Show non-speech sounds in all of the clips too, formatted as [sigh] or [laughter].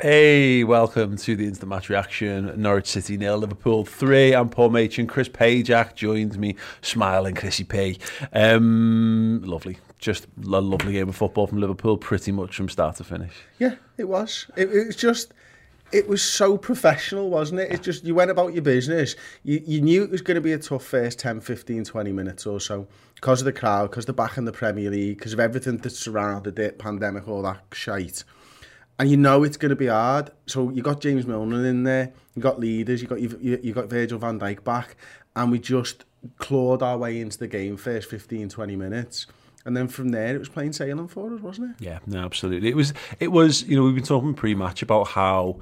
Hey, welcome to the Instant Match Reaction. Norwich City nil, Liverpool 3. I'm Paul Machin. Chris Pajak joins me, smiling Chrissy P. Um, lovely. Just a lovely game of football from Liverpool, pretty much from start to finish. Yeah, it was. It, it was just, it was so professional, wasn't it? It's just, you went about your business. You, you knew it was going to be a tough first 10, 15, 20 minutes or so because of the crowd, because they're back in the Premier League, because of everything that surrounded it, pandemic, all that shite. And you know it's going to be hard. So you got James Milner in there, you got leaders, you got you, you got Virgil van Dijk back, and we just clawed our way into the game first 15, 20 minutes. And then from there, it was plain sailing for us, wasn't it? Yeah, no, absolutely. It was. It was. You know, we've been talking pre-match about how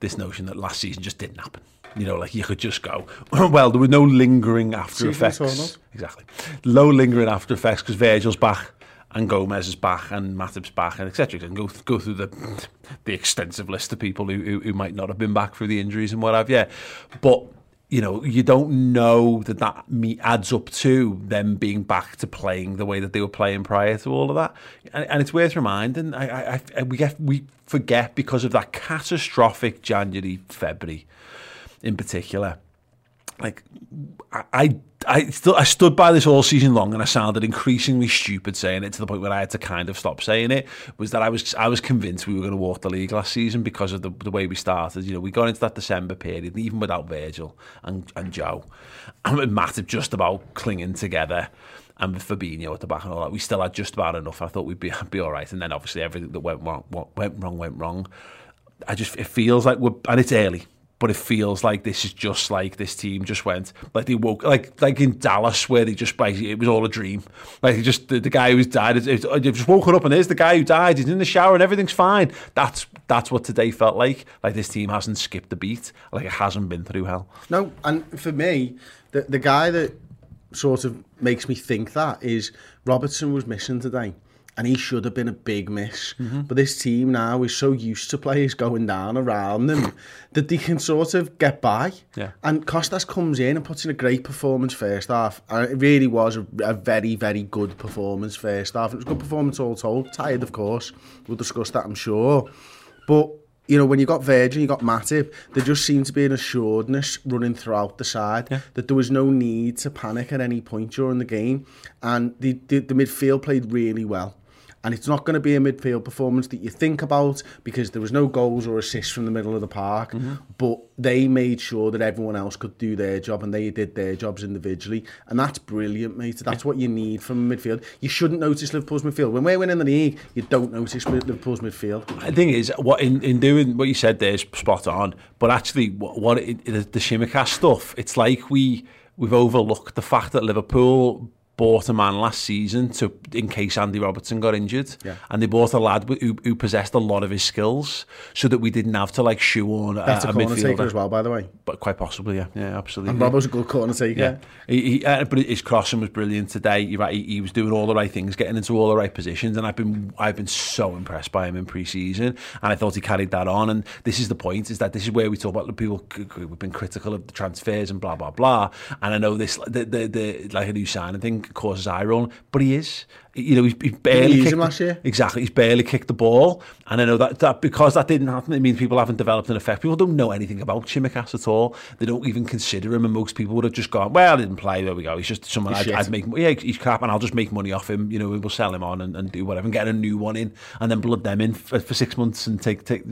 this notion that last season just didn't happen. You know, like you could just go. [clears throat] Well, there were no lingering after Season effects. Exactly, low lingering after effects because Virgil's back and Gomez is back and Matip's back and etc. And go go through the the extensive list of people who, who who might not have been back through the injuries and what have you. But you know, you don't know that that adds up to them being back to playing the way that they were playing prior to all of that. And, and it's worth reminding. I, I, I, we get we forget because of that catastrophic January, February, in particular. Like, I, I, still I stood by this all season long, and I sounded increasingly stupid saying it to the point where I had to kind of stop saying it. Was that I was I was convinced we were going to walk the league last season because of the the way we started. You know, we got into that December period, even without Virgil and and Joe, and with Matip just about clinging together. And with Fabinho at the back and all that, we still had just about enough. I thought we'd be be all right. And then obviously everything that went wrong, went wrong, went wrong. I just it feels like we're and it's early but it feels like this is just like this team just went like they woke like like in Dallas where they just basically it was all a dream. Like just the, the guy who's died it, it, they've just woken up and there's the guy who died he's in the shower and everything's fine. That's that's what today felt like. Like this team hasn't skipped a beat. Like it hasn't been through hell. No, and for me, the the guy that sort of makes me think that is Robertson was missing today. And he should have been a big miss. Mm-hmm. But this team now is so used to players going down around them [laughs] that they can sort of get by. Yeah. And Costas comes in and puts in a great performance first half. And it really was a, a very, very good performance first half. It was a good performance all told. Tired, of course. We'll discuss that, I'm sure. But you know, when you got Virgil, you got Matip, there just seemed to be an assuredness running throughout the side that there was no need to panic at any point during the game. And the, the, the midfield played really well. And it's not going to be a midfield performance that you think about because there was no goals or assists from the middle of the park. Mm-hmm. But they made sure that everyone else could do their job and they did their jobs individually. And that's brilliant, mate. That's what you need from a midfield. You shouldn't notice Liverpool's midfield. When we're winning the league, you don't notice Liverpool's midfield. The thing is, what in, in doing what you said there is spot on. But actually, what, what it, the, the Tsimikas stuff, it's like we we've overlooked the fact that Liverpool bought a man last season to in case Andy Robertson got injured, Yeah. and they bought a lad who, who possessed a lot of his skills, so that we didn't have to like shoehorn a, Better a corner taker midfielder as well, by the way. But quite possibly, yeah, yeah, absolutely. And Robbo's a good corner taker. Yeah, he, he, uh, but his crossing was brilliant today. You're right, he, he was doing all the right things, getting into all the right positions, and I've been I've been so impressed by him in pre-season, and I thought he carried that on. And this is the point: is that this is where we talk about the people we've been critical of the transfers and blah blah blah. And I know this the the, the like a new signing thing causes eye roll, but he is. You know, he's, he's barely use kicked the- last year? Exactly, he's barely kicked the ball, and I know that, that because that didn't happen, it means people haven't developed an effect. People don't know anything about Tsimikas at all. They don't even consider him, and most people would have just gone, "Well, he didn't play. There we go. He's just someone He's I'd. I'd make. Yeah, he's crap, and I'll just make money off him. You know, we'll sell him on and, and do whatever, and get a new one in, and then blood them in for, for six months and take take.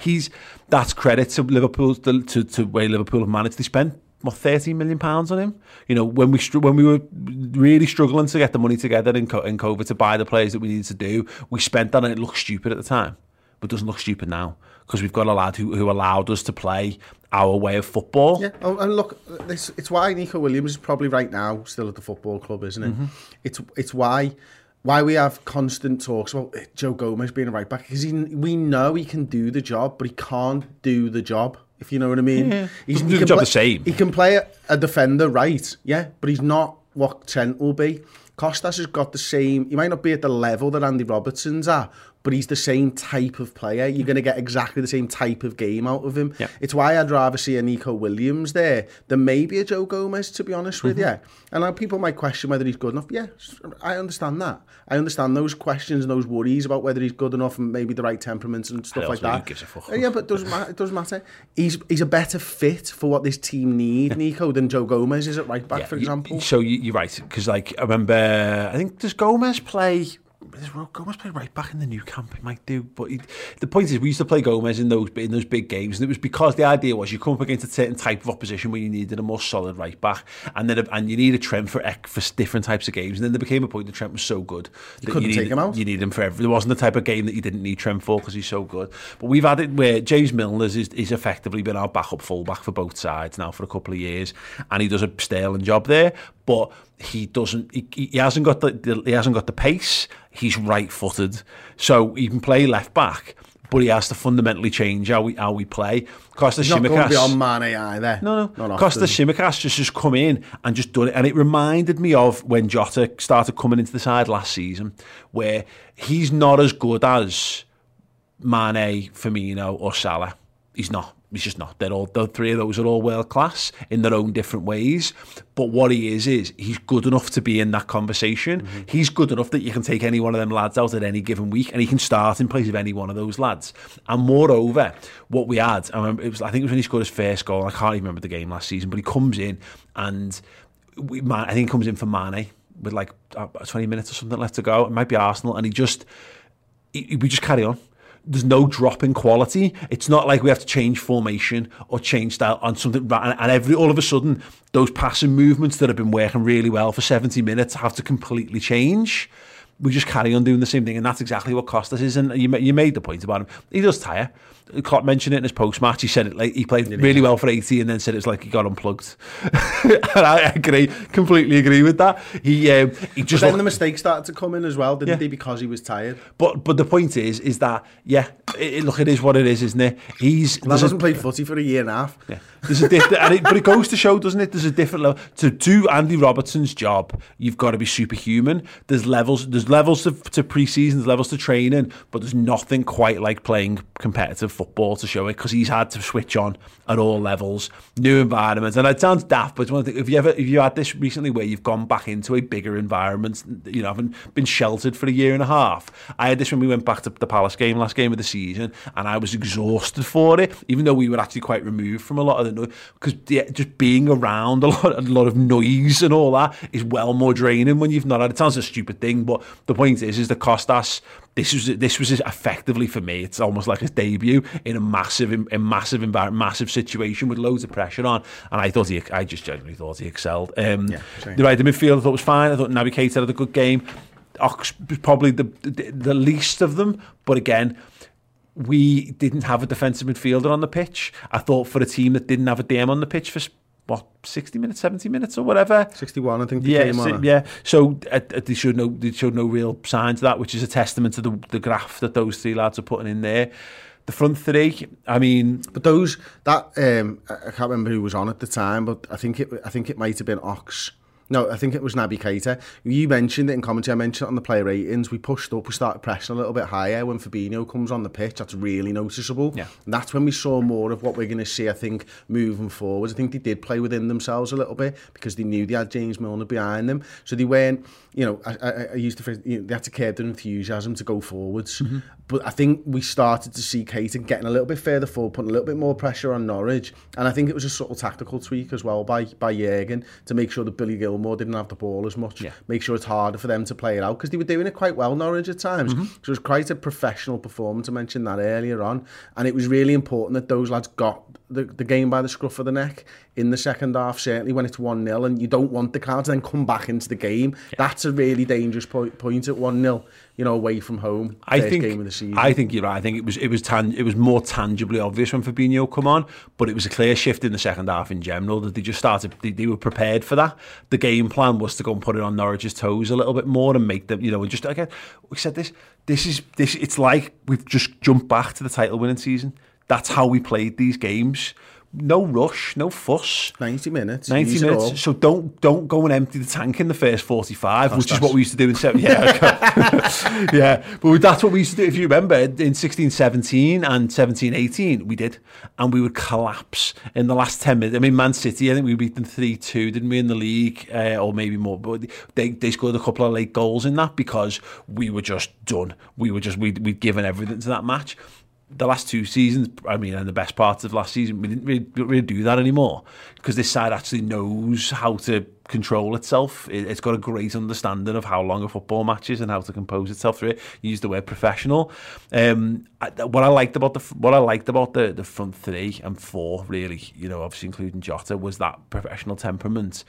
He's that's credit to Liverpool to to, to way Liverpool have managed. They spent what 13 million pounds on him you know when we str- when we were really struggling to get the money together in, co- in covid to buy the players that we needed to do we spent that and it looked stupid at the time but it doesn't look stupid now because we've got a lad who, who allowed us to play our way of football Yeah, oh, and look, this, it's why Nico Williams is probably right now still at the football club, isn't it? Mm-hmm. It's it's why why we have constant talks about eh, Joe Gomez being a right back because we know he can do the job, but he can't do the job. If you know what I mean, Doesn't do he the can job play- the same. He can play a, a defender, right? Yeah, but he's not what Trent will be. Costas has got the same. He might not be at the level that Andy Robertson's at, but he's the same type of player. You're going to get exactly the same type of game out of him. Yeah. It's why I'd rather see a Nico Williams there than maybe a Joe Gomez, to be honest with mm-hmm. you. And now people might question whether he's good enough. Yeah, I understand that. I understand those questions and those worries about whether he's good enough and maybe the right temperaments and stuff like that. gives a fuck? Yeah, but it doesn't matter. It doesn't matter. He's he's a better fit for what this team need, Nico, than Joe Gomez is at right back, Yeah, for you- example. so you're right because like I remember I think does Gomez play does Gomez play right back in the Nou Camp? He might do, but he, the point is we used to play Gomez in those in those big games, and it was because the idea was you come up against a certain type of opposition where you needed a more solid right back, and then a, and you need a Trent for for different types of games, and then there became a point that Trent was so good that you couldn't you take him out. You need him for every. There wasn't the type of game that you didn't need Trent for because he's so good. But we've had it where James Milner's is, is effectively been our backup fullback for both sides now for a couple of years, and he does a sterling job there. But he doesn't. He, he hasn't got the, he hasn't got the pace. He's right-footed, so he can play left back. But he has to fundamentally change how we how we play. Costa He's not going Tsimikas- beyond Mane either. no, no. Costa Tsimikas just just come in and just done it, and it reminded me of when Jota started coming into the side last season, where he's not as good as Mane, Firmino, or Salah. He's not. He's just not. They're all. The three of those are all world class in their own different ways. But what he is is he's good enough to be in that conversation. He's good enough that you can take any one of them lads out at any given week, and he can start in place of any one of those lads. And moreover, what we had, I remember, it was. I think it was when he scored his first goal. I can't even remember the game last season, but he comes in and we, I think he comes in for Mane with like uh, 20 minutes or something left to go. It might be Arsenal, and he just he- we just carry on. There's no drop in quality. It's not like we have to change formation or change style on something. And and every all of a sudden, those passing movements that have been working really well for 70 minutes have to completely change. We just carry on doing the same thing, and that's exactly what Costas is. And you you made the point about him. He does tire. Klopp mentioned it in his post match. He said it like he played really well for 80, and then said it's like he got unplugged. [laughs] and I agree, completely agree with that. He um, he But just then looked- the mistakes started to come in as well, didn't Yeah. they? Because he was tired. but but the point is, is that yeah, it, look, it is what it is, isn't it? He's Lad there's a- hasn't played footy for a year and a half. yeah. There's a different, and it, but it goes to show, doesn't it? There's a different level to do Andy Robertson's job. You've got to be superhuman. There's levels. There's levels to, to pre-season. There's levels to training, but there's nothing quite like playing competitive football to show it because he's had to switch on at all levels, new environments. And it sounds daft, but one the, if you ever if you had this recently where you've gone back into a bigger environment, you know, haven't been sheltered for a year and a half. I had this when we went back to the Palace game, last game of the season, and I was exhausted for it, even though we were actually quite removed from a lot of the noise. Because yeah, just being around a lot, a lot of noise and all that is well more draining when you've not had. It sounds a stupid thing, but the point is, is the Costas. This was this was effectively for me. It's almost like his debut in a massive, in, massive environment, massive situation with loads of pressure on. And I thought he, I just genuinely thought he excelled. Um, same. the right in midfield, I thought was fine. I thought Naby Keita had a good game. Ox was probably the, the the least of them, but again, we didn't have a defensive midfielder on the pitch. I thought for a team that didn't have a DM on the pitch for what sixty minutes, seventy minutes, or whatever. 61, I think, they Yeah, si- on. yeah. So uh, uh, they showed no, they showed no real signs of that, which is a testament to the the graph that those three lads are putting in there. The front three, I mean, But those that um, I I can't remember who was on at the time, but I think it I think it might have been Ox No, I think it was Naby Keita. You mentioned it in commentary. I mentioned it on the player ratings. We pushed up, we started pressing a little bit higher when Fabinho comes on the pitch. That's really noticeable. Yeah. And that's when we saw more of what we're going to see, I think, moving forward. I think they did play within themselves a little bit because they knew they had James Milner behind them. So they weren't, you know, I, I, I used to, you know, they had to curb their enthusiasm to go forwards. Mm-hmm. But I think we started to see Keita getting a little bit further forward, putting a little bit more pressure on Norwich. And I think it was a subtle tactical tweak as well by, by Jurgen to make sure that Billy Gilmour didn't have the ball as much. Yeah. Make sure it's harder for them to play it out because they were doing it quite well, Norwich at times. Mm-hmm. So it was quite a professional performance. I mentioned that earlier on. And it was really important that those lads got the, the game by the scruff of the neck in the second half, certainly when it's 1 0 and you don't want the to then come back into the game. That's a really dangerous point, point at 1 0, you know, away from home. I think game of the season. I think you're right. I think it was it was tan- it was more tangibly obvious when Fabinho come on, but it was a clear shift in the second half in general that they just started. They, they were prepared for that. The game plan was to go and put it on Norwich's toes a little bit more and make them, you know, and just again we said this. This is this. It's like we've just jumped back to the title winning season. That's how we played these games. No rush, no fuss. 90 minutes. 90 use it all. minutes. So don't don't go and empty the tank in the first 45, which is what we used to do in seven. Yeah, [laughs] yeah. But that's what we used to do. If you remember, in 16, 17 and 17, 18, we did, and we would collapse in the last 10 minutes. I mean, Man City, I think we beat them 3 2, didn't we, in the league, uh, or maybe more. But they they scored a couple of late goals in that because we were just done. We were just we'd, we'd given everything to that match the last two seasons, I mean, and the best parts of last season, we didn't really, really do that anymore because this side actually knows how to control itself. It, it's got a great understanding of how long a football match is and how to compose itself through it. You use the word professional. Um, I, what I liked about the what I liked about the the front three and four, really, you know, obviously including Jota, was that professional temperament.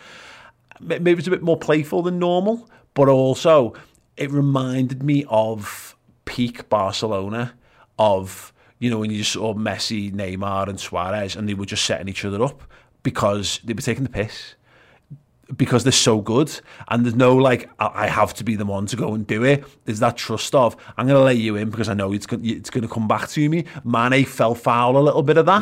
Maybe it was a bit more playful than normal, but also it reminded me of peak Barcelona of you know, when you saw Messi, Neymar, and Suarez, and they were just setting each other up because they were taking the piss. Because they're so good, and there's no like, I I have to be the one to go and do it. There's that trust of, I'm going to let you in because I know it's going, it's going to come back to me. Mane fell foul a little bit of that,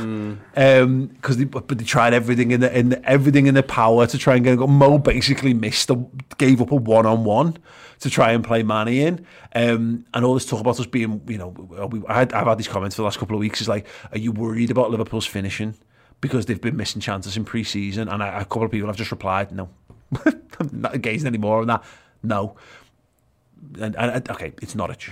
um, because they, but they tried everything in the, in the, everything in their power to try and get. Mo basically missed, a, gave up a one on one to try and play Mane in. Um, and all this talk about us being, you know, we, I had, I've had these comments for the last couple of weeks. Is like, are you worried about Liverpool's finishing because they've been missing chances in pre-season? And a couple of people have just replied, no, [laughs] I'm not gazing anymore on that. No, and, and okay, it's Norwich,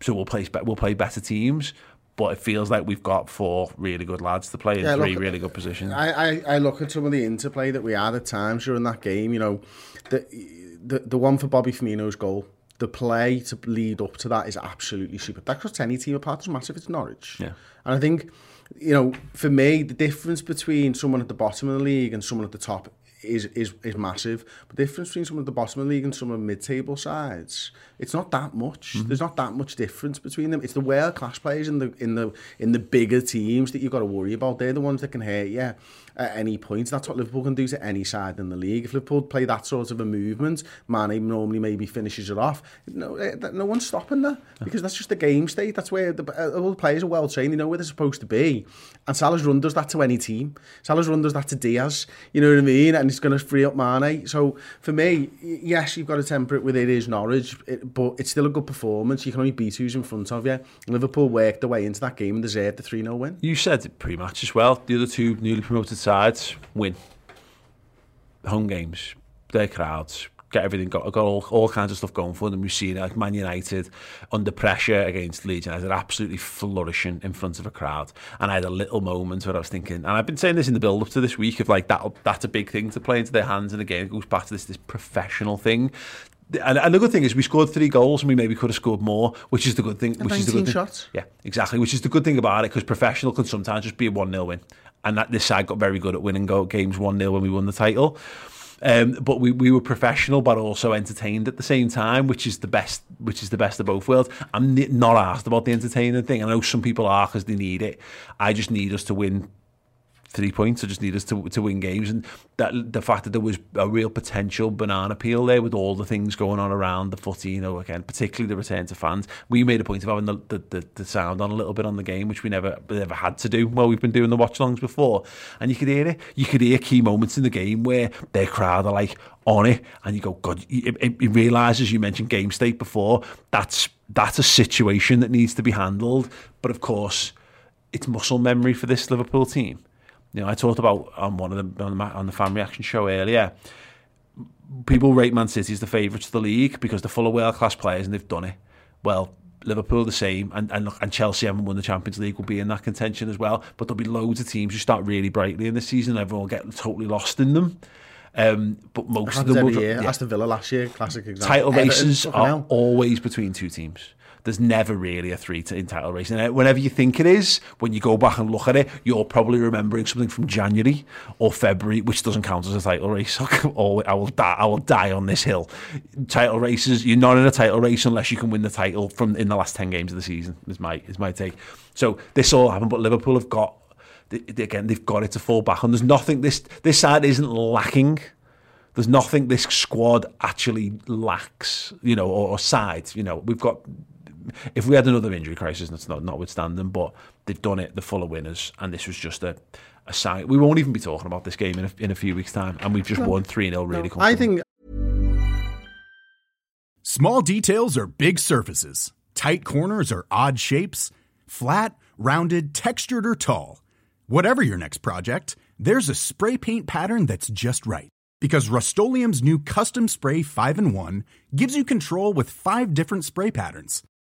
so we'll play we'll play better teams. But it feels like we've got four really good lads to play in Yeah, three look, really good positions. I, I, I look at some of the interplay that we had at times during that game. You know, the the, the one for Bobby Firmino's goal, the play to lead up to that is absolutely super. That costs any team apart. Doesn't matter if it's Norwich. Yeah. And I think, you know, for me, the difference between someone at the bottom of the league and someone at the top is is is massive. But the difference between some of the bottom of the league and some of the mid-table sides, it's not that much. There's not that much difference between them. It's the world class players in the in the in the bigger teams that you've got to worry about. They're the ones that can hurt you at any point. That's what Liverpool can do to any side in the league. If Liverpool play that sort of a movement, Mane normally maybe finishes it off. No, eh, no one's stopping that because that's just the game state. That's where the, uh, all the players are well trained. They know where they're supposed to be. And Salah's run does that to any team. Salah's run does that to Diaz. You know what I mean? And it's going to free up Mane. So for me, yes, you've got to temper it with it is Norwich, it, but it's still a good performance. You can only beat who's in front of you. Liverpool worked their way into that game and deserved the 3 0 win. You said it pre-match as well. The other two newly promoted sides win home games, their crowds, get everything got got all, all kinds of stuff going for them. We've seen like Man United under pressure against Leeds United, absolutely flourishing in front of a crowd. And I had a little moment where I was thinking, and I've been saying this in the build up to this week of like that that's a big thing to play into their hands. And again, it goes back to this this professional thing. And, and the good thing is we scored three goals and we maybe could have scored more, which is the good thing. Which is the 19 good thing. shots. Yeah, exactly. Which is the good thing about it because professional can sometimes just be a 1 0 win. And that this side got very good at winning go games 1 0 when we won the title. Um, but we, we were professional, but also entertained at the same time, which is the best. Which is the best of both worlds. I'm not asked about the entertaining thing. I know some people are because they need it. I just need us to win three points. I just need us to to win games, and that the fact that there was a real potential banana peel there with all the things going on around the footy. You know, again, particularly the return to fans. We made a point of having the the, the, the sound on a little bit on the game, which we never never had to do while we've been doing the watch longs before, and you could hear it. You could hear key moments in the game where their crowd are like on it, and you go, God, it, it, it realizes you mentioned game state before. That's that's a situation that needs to be handled, but of course it's muscle memory for this Liverpool team. You know, I talked about on one of the on the, on the fan reaction show earlier. People rate Man City as the favourites of the league because they're full of world class players and they've done it. Well, Liverpool the same, and, and and Chelsea haven't won the Champions League will be in that contention as well. But there'll be loads of teams who start really brightly in the season, and everyone will get totally lost in them. Um, but most of them will. Year. Yeah. Aston Villa last year, classic example. Title races are always between two teams. There's never really a three in title race. And uh, whenever you think it is, when you go back and look at it, you're probably remembering something from January or February, which doesn't count as a title race. [laughs] I will die. I will die on this hill. Title races. You're not in a title race unless you can win the title from in the last ten games of the season. Is my is my take. So this all happened, but Liverpool have got again. They've got it to fall back on. There's nothing. This this side isn't lacking there's nothing this squad actually lacks, you know, or, or side. You know, we've got if we had another injury crisis, that's not notwithstanding, but they've done it. They're full of winners, and this was just a, a sign. We won't even be talking about this game in a, in a few weeks' time, and we've just no. won 3 0 really no. I think. Small details are big surfaces, tight corners are odd shapes, flat, rounded, textured, or tall. Whatever your next project, there's a spray paint pattern that's just right. Because Rust new Custom Spray 5 and 1 gives you control with five different spray patterns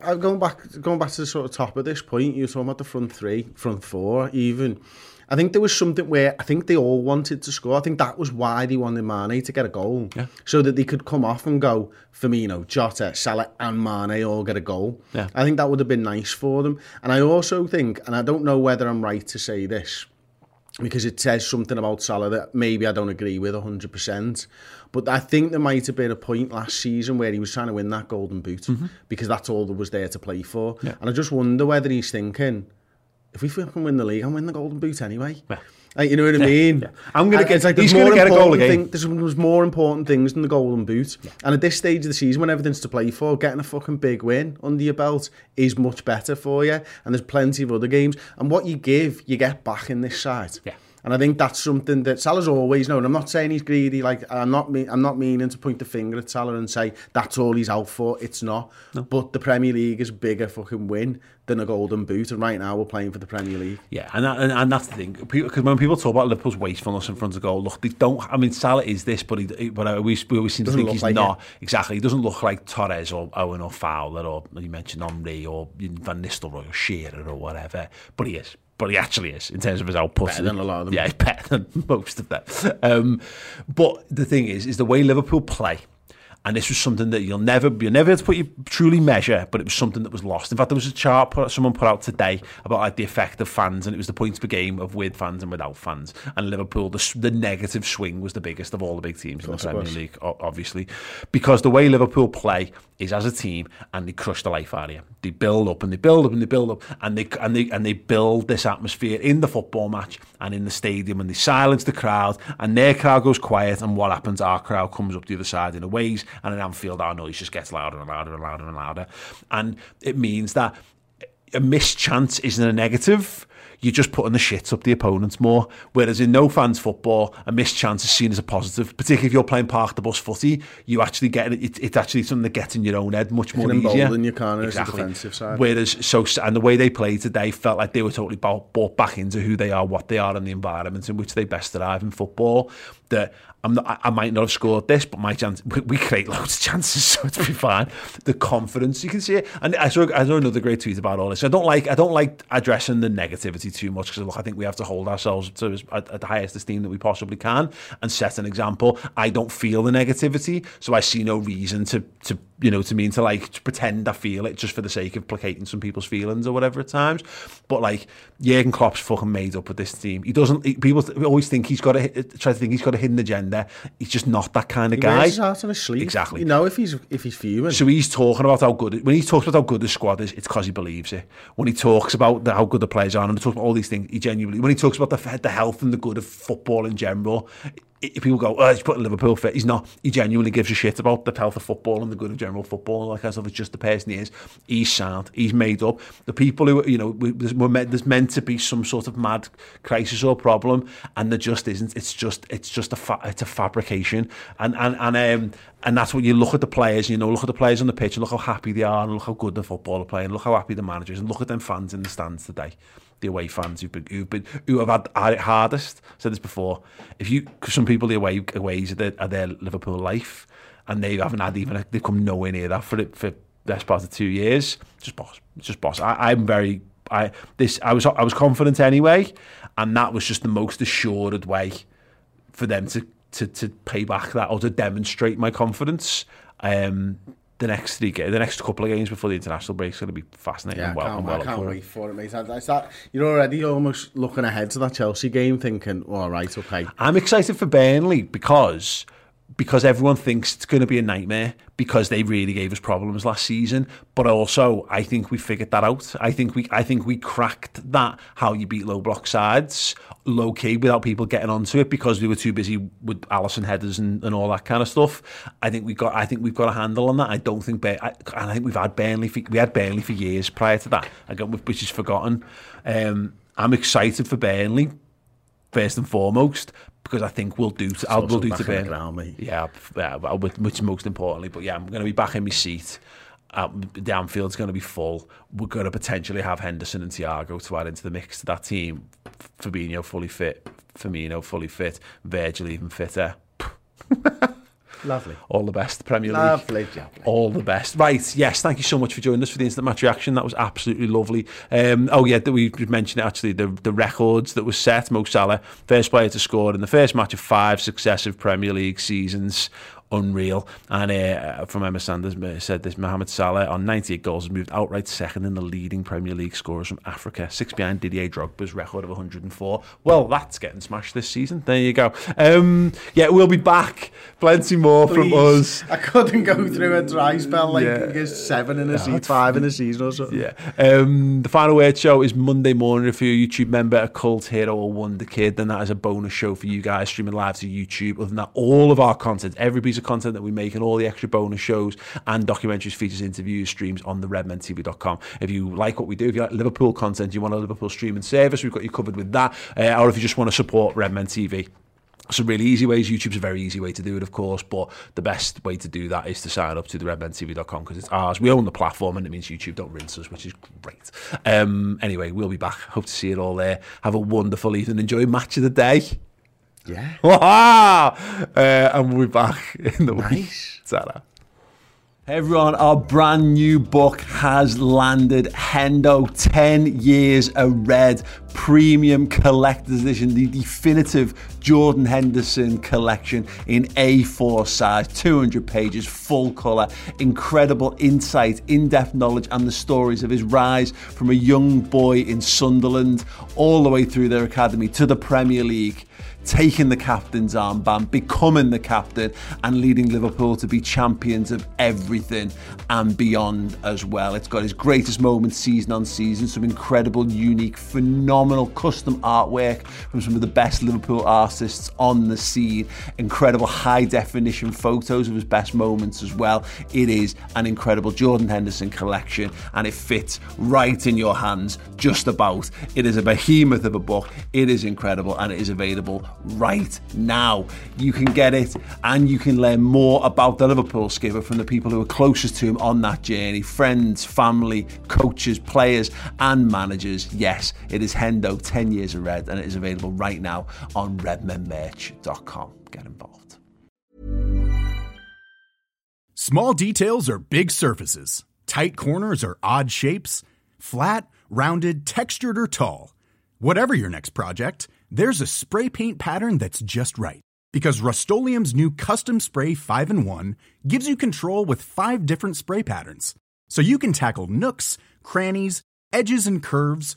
I'm going back going back to the sort of top of this point, you were talking about the front three, front four, even. I think there was something where I think they all wanted to score. I think that was why they wanted Mane to get a goal. Yeah. So that they could come off and go, Firmino, Jota, Salah and Mane all get a goal. Yeah. I think that would have been nice for them. And I also think, and I don't know whether I'm right to say this, because it says something about Salah that maybe I don't agree with 100%, But I think there might have been a point last season where he was trying to win that golden boot mm-hmm. because that's all that was there to play for. Yeah. And I just wonder whether he's thinking, if we fucking win the league, I'll win the Golden Boot anyway. Yeah. Like, you know what I mean? Yeah. I'm gonna get. like he's gonna get a goal again. Thing, there's, there's more important things than the Golden Boot. Yeah. And at this stage of the season, when everything's to play for, getting a fucking big win under your belt is much better for you. And there's plenty of other games. And what you give, you get back in this side. Yeah. And I think that's something that Salah's always known. I'm not saying he's greedy. Like I'm not. Me- I'm not meaning to point the finger at Salah and say that's all he's out for. It's not. No. But the Premier League is a bigger fucking win than a Golden Boot, and right now we're playing for the Premier League. Yeah, and that, and, and that's the thing. Because when people talk about Liverpool's wastefulness in front of goal, look, they don't. I mean, Salah is this, but he, but we, we always seem to think he's like not. It. Exactly, he doesn't look like Torres or Owen or Fowler or you mentioned Henry or Van Nistelrooy or Shearer or whatever. But he is but he actually is in terms of his output. Better than a lot of them. Yeah, [laughs] better than most of them. Um, but the thing is, is the way Liverpool play. And this was something that you'll never, you'll never able to put you truly measure, but it was something that was lost. In fact, there was a chart put, someone put out today about like the effect of fans, and it was the points per game of with fans and without fans. And Liverpool, the, the negative swing was the biggest of all the big teams in the Premier League, obviously, because the way Liverpool play is as a team, and they crush the life out of you. They build up and they build up and they build up, and they and they and they build this atmosphere in the football match and in the stadium, and they silence the crowd, and their crowd goes quiet, and what happens? Our crowd comes up the other side in a ways, and in Anfield, our noise just gets louder and louder and louder and louder, and it means that a missed chance isn't a negative you're just putting the shits up the opponents more. Whereas in no fans football, a missed chance is seen as a positive, particularly if you're playing park the bus footy. You actually get it. It's actually something that gets in your own head much more easier. Than you can exactly. defensive side. Whereas so and the way they played today felt like they were totally bought, back into who they are, what they are, and the environment in which they best thrive in football. That I'm not, I might not have scored this, but my chance, we, we create loads of chances, [laughs] so it's be fine. The confidence you can see it, and I saw, I saw another great tweet about all this. I don't like, I don't like addressing the negativity too much because look, I think we have to hold ourselves to at, at the highest esteem that we possibly can and set an example. I don't feel the negativity, so I see no reason to to you know, to mean to like to pretend I feel it just for the sake of placating some people's feelings or whatever at times. But like Jurgen Klopp's fucking made up with this team. He doesn't. He, people always think he's got a try to think he's got a hidden agenda. He's just not that kind of he guy. His heart on his sleeve. Exactly. You know if he's if he's fuming. So he's talking about how good when he talks about how good the squad is, it's because he believes it. When he talks about the, how good the players are and he talks about all these things, he genuinely. When he talks about the the health and the good of football in general, if people go, oh, he's putting Liverpool fit, he's not. He genuinely gives a shit about the health of football and the good of general football. Like, as if it's just the person he is. He's sad. He's made up. The people who, you know, there's, meant to be some sort of mad crisis or problem, and there just isn't. It's just, it's just a, fa- it's a fabrication. And, and, and, um, and that's what you look at the players, you know, look at the players on the pitch and look how happy they are and look how good the football are playing, look how happy the managers and look at them fans in the stands today. The away fans who've been, who've been who have had, had it hardest. I said this before. If you, cause some people the away aways are their, are their Liverpool life, and they haven't had even they've come nowhere near that for it for best part of two years. Just boss, just boss. I, I'm very. I this I was I was confident anyway, and that was just the most assured way for them to to to pay back that or to demonstrate my confidence. Um, the next three games, the next couple of games before the international break is going to be fascinating. Yeah, well, I can't, well I can't wait for it, mate. It's that, you're already almost looking ahead to that Chelsea game, thinking, "All oh, right, okay." I'm excited for Burnley because because everyone thinks it's going to be a nightmare because they really gave us problems last season. But also, I think we figured that out. I think we, I think we cracked that how you beat low block sides, low key without people getting onto it because we were too busy with Alisson headers and, and all that kind of stuff. I think we got, I think we've got a handle on that. I don't think, I, I think we've had Burnley, for, we had Burnley for years prior to that. Again, which is forgotten. Um, I'm excited for Burnley first and foremost because I think we'll do. To, I'll, we'll do to Ben. Ground, yeah, yeah, which most importantly. But yeah, I'm going to be back in my seat. Um, downfield's going to be full. We're going to potentially have Henderson and Thiago to add into the mix to that team. Fabinho fully fit, Firmino fully fit, Virgil even fitter. [laughs] Lovely. All the best, Premier League. Lovely, lovely. All the best. Right, yes, thank you so much for joining us for the instant match reaction. That was absolutely lovely. Um, oh, yeah, we mentioned it actually, the, the records that was set. Mo Salah, first player to score in the first match of five successive Premier League seasons unreal. And uh, from Emma Sanders uh, said this Mohamed Salah on 98 goals has moved outright second in the leading Premier League scorers from Africa, six behind Didier Drogba's record of 104. Well, that's getting smashed this season. There you go. Um, yeah, we'll be back. Plenty more Please. from us. I couldn't go through a dry spell like yeah. seven in a season, five in a season or something. Yeah. Um, the final word show is Monday morning. If you're a YouTube member, a cult hero or wonder kid, then that is a bonus show for you guys streaming live to YouTube. Other than that, all of our content, every piece of content that we make and all the extra bonus shows and documentaries, features, interviews, streams on the redmentv.com. If you like what we do, if you like Liverpool content, you want a Liverpool streaming service, we've got you covered with that. Uh, or if you just want to support Redmen TV, some really easy ways. YouTube's a very easy way to do it, of course, but the best way to do that is to sign up to the redmentv.com because it's ours. We own the platform and it means YouTube don't rinse us, which is great. Um, anyway, we'll be back. Hope to see it all there. Have a wonderful evening. Enjoy match of the day. Yeah. [laughs] Uh, and we'll be back [laughs] in the nice. week. ta Hey everyone, our brand new book has landed. Hendo 10 Years a Red premium collector's edition, the definitive Jordan Henderson collection in A4 size, 200 pages, full colour, incredible insight, in depth knowledge, and the stories of his rise from a young boy in Sunderland all the way through their academy to the Premier League taking the captain's armband, becoming the captain, and leading Liverpool to be champions of everything and beyond as well. It's got his greatest moments season on season, some incredible, unique, phenomenal custom artwork from some of the best Liverpool artists on the scene, incredible high definition photos of his best moments as well. It is an incredible Jordan Henderson collection and it fits right in your hands just about. It is a behemoth of a book. It is incredible and it is available right now. You can get it and you can learn more about the Liverpool skipper from the people who are closest to him on that journey friends, family, coaches, players, and managers. Yes, it is Hendo 10 Years of Red and it is available right now on redmenmerch.com. Get involved. Small details are big surfaces, tight corners are odd shapes, flat, rounded, textured, or tall. Whatever your next project, there's a spray paint pattern that's just right. Because Rust new Custom Spray 5 in 1 gives you control with five different spray patterns. So you can tackle nooks, crannies, edges, and curves